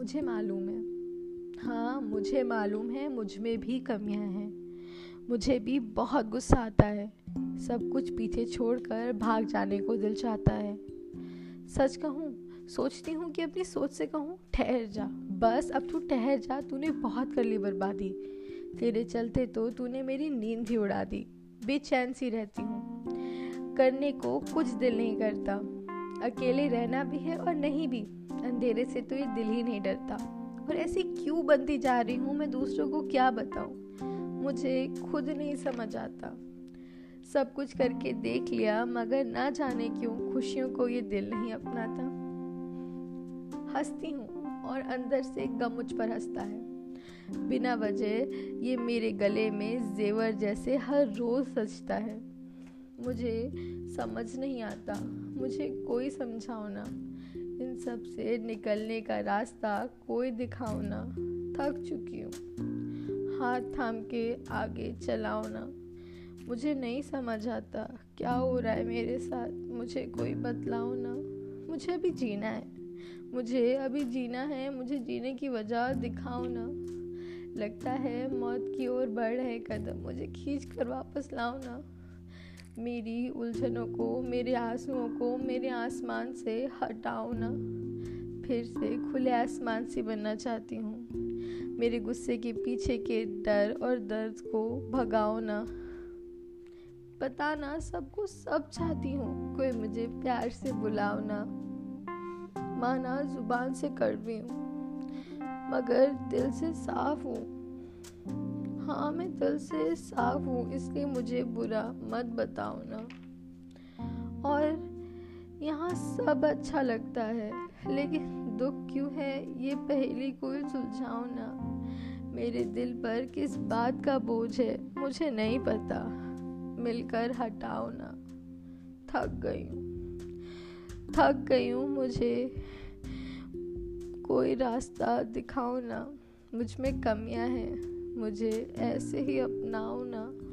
मुझे मालूम है। हाँ मुझे मालूम है, मुझमें भी कमियाँ हैं। मुझे भी बहुत गुस्सा आता है। सब कुछ पीछे छोड़कर भाग जाने को दिल चाहता है। सच कहूँ, सोचती हूँ कि अपनी सोच से कहूँ, ठहर जा। बस, अब तू ठहर जा, तूने बहुत कर ली बर्बादी। तेरे चलते तो तूने मेरी नींद ही उड़ा दी। बेचैन सी रहती हूँ। करने को कुछ दिल नहीं करता। अकेले रहना भी है और नहीं भी। अंधेरे से तो ये दिल ही नहीं डरता। और ऐसी क्यों बनती जा रही हूँ मैं दूसरों को क्या बताऊँ? मुझे खुद नहीं समझ आता। सब कुछ करके देख लिया, मगर ना जाने क्यों खुशियों को ये दिल नहीं अपनाता। हंसती हूँ और अंदर से गम मुझ पर हंसता है। बिना वजह ये मेरे गले में जेवर जैसे हर रोज सजता है। मुझे समझ नहीं आता, मुझे कोई समझाओ ना। इन सबसे निकलने का रास्ता कोई दिखाओ ना। थक चुकी हूँ। हाथ थाम के आगे चलाओ ना। मुझे नहीं समझ आता क्या हो रहा है मेरे साथ। मुझे कोई बतलाओ ना। मुझे अभी जीना है। मुझे अभी जीना है। मुझे जीने की वजह दिखाओ ना। लगता है मौत की ओर बढ़ रहे कदम मुझे खींच कर वापस लाओ ना। मेरी उलझनों को, मेरे आंसुओं को, मेरे आसमान से हटाओ ना। फिर से खुले आसमान से बनना चाहती हूँ। मेरे गुस्से के पीछे के डर और दर्द को भगाओ ना। बताना सबको सब चाहती हूँ, कोई मुझे प्यार से बुलाओ ना। माना ज़ुबान से कड़वी हूँ, मगर दिल से साफ़ हूँ। हाँ मैं दिल से साफ़ हूँ, इसलिए मुझे बुरा मत बताओ ना। और यहाँ सब अच्छा लगता है, लेकिन दुख क्यों है, ये पहली कोई सुलझाओ ना। मेरे दिल पर किस बात का बोझ है, मुझे नहीं पता। मिलकर हटाओ ना। थक गई हूँ। थक गई हूँ, मुझे कोई रास्ता दिखाओ ना। मुझमें कमियाँ हैं। मुझे ऐसे ही अपनाओ ना।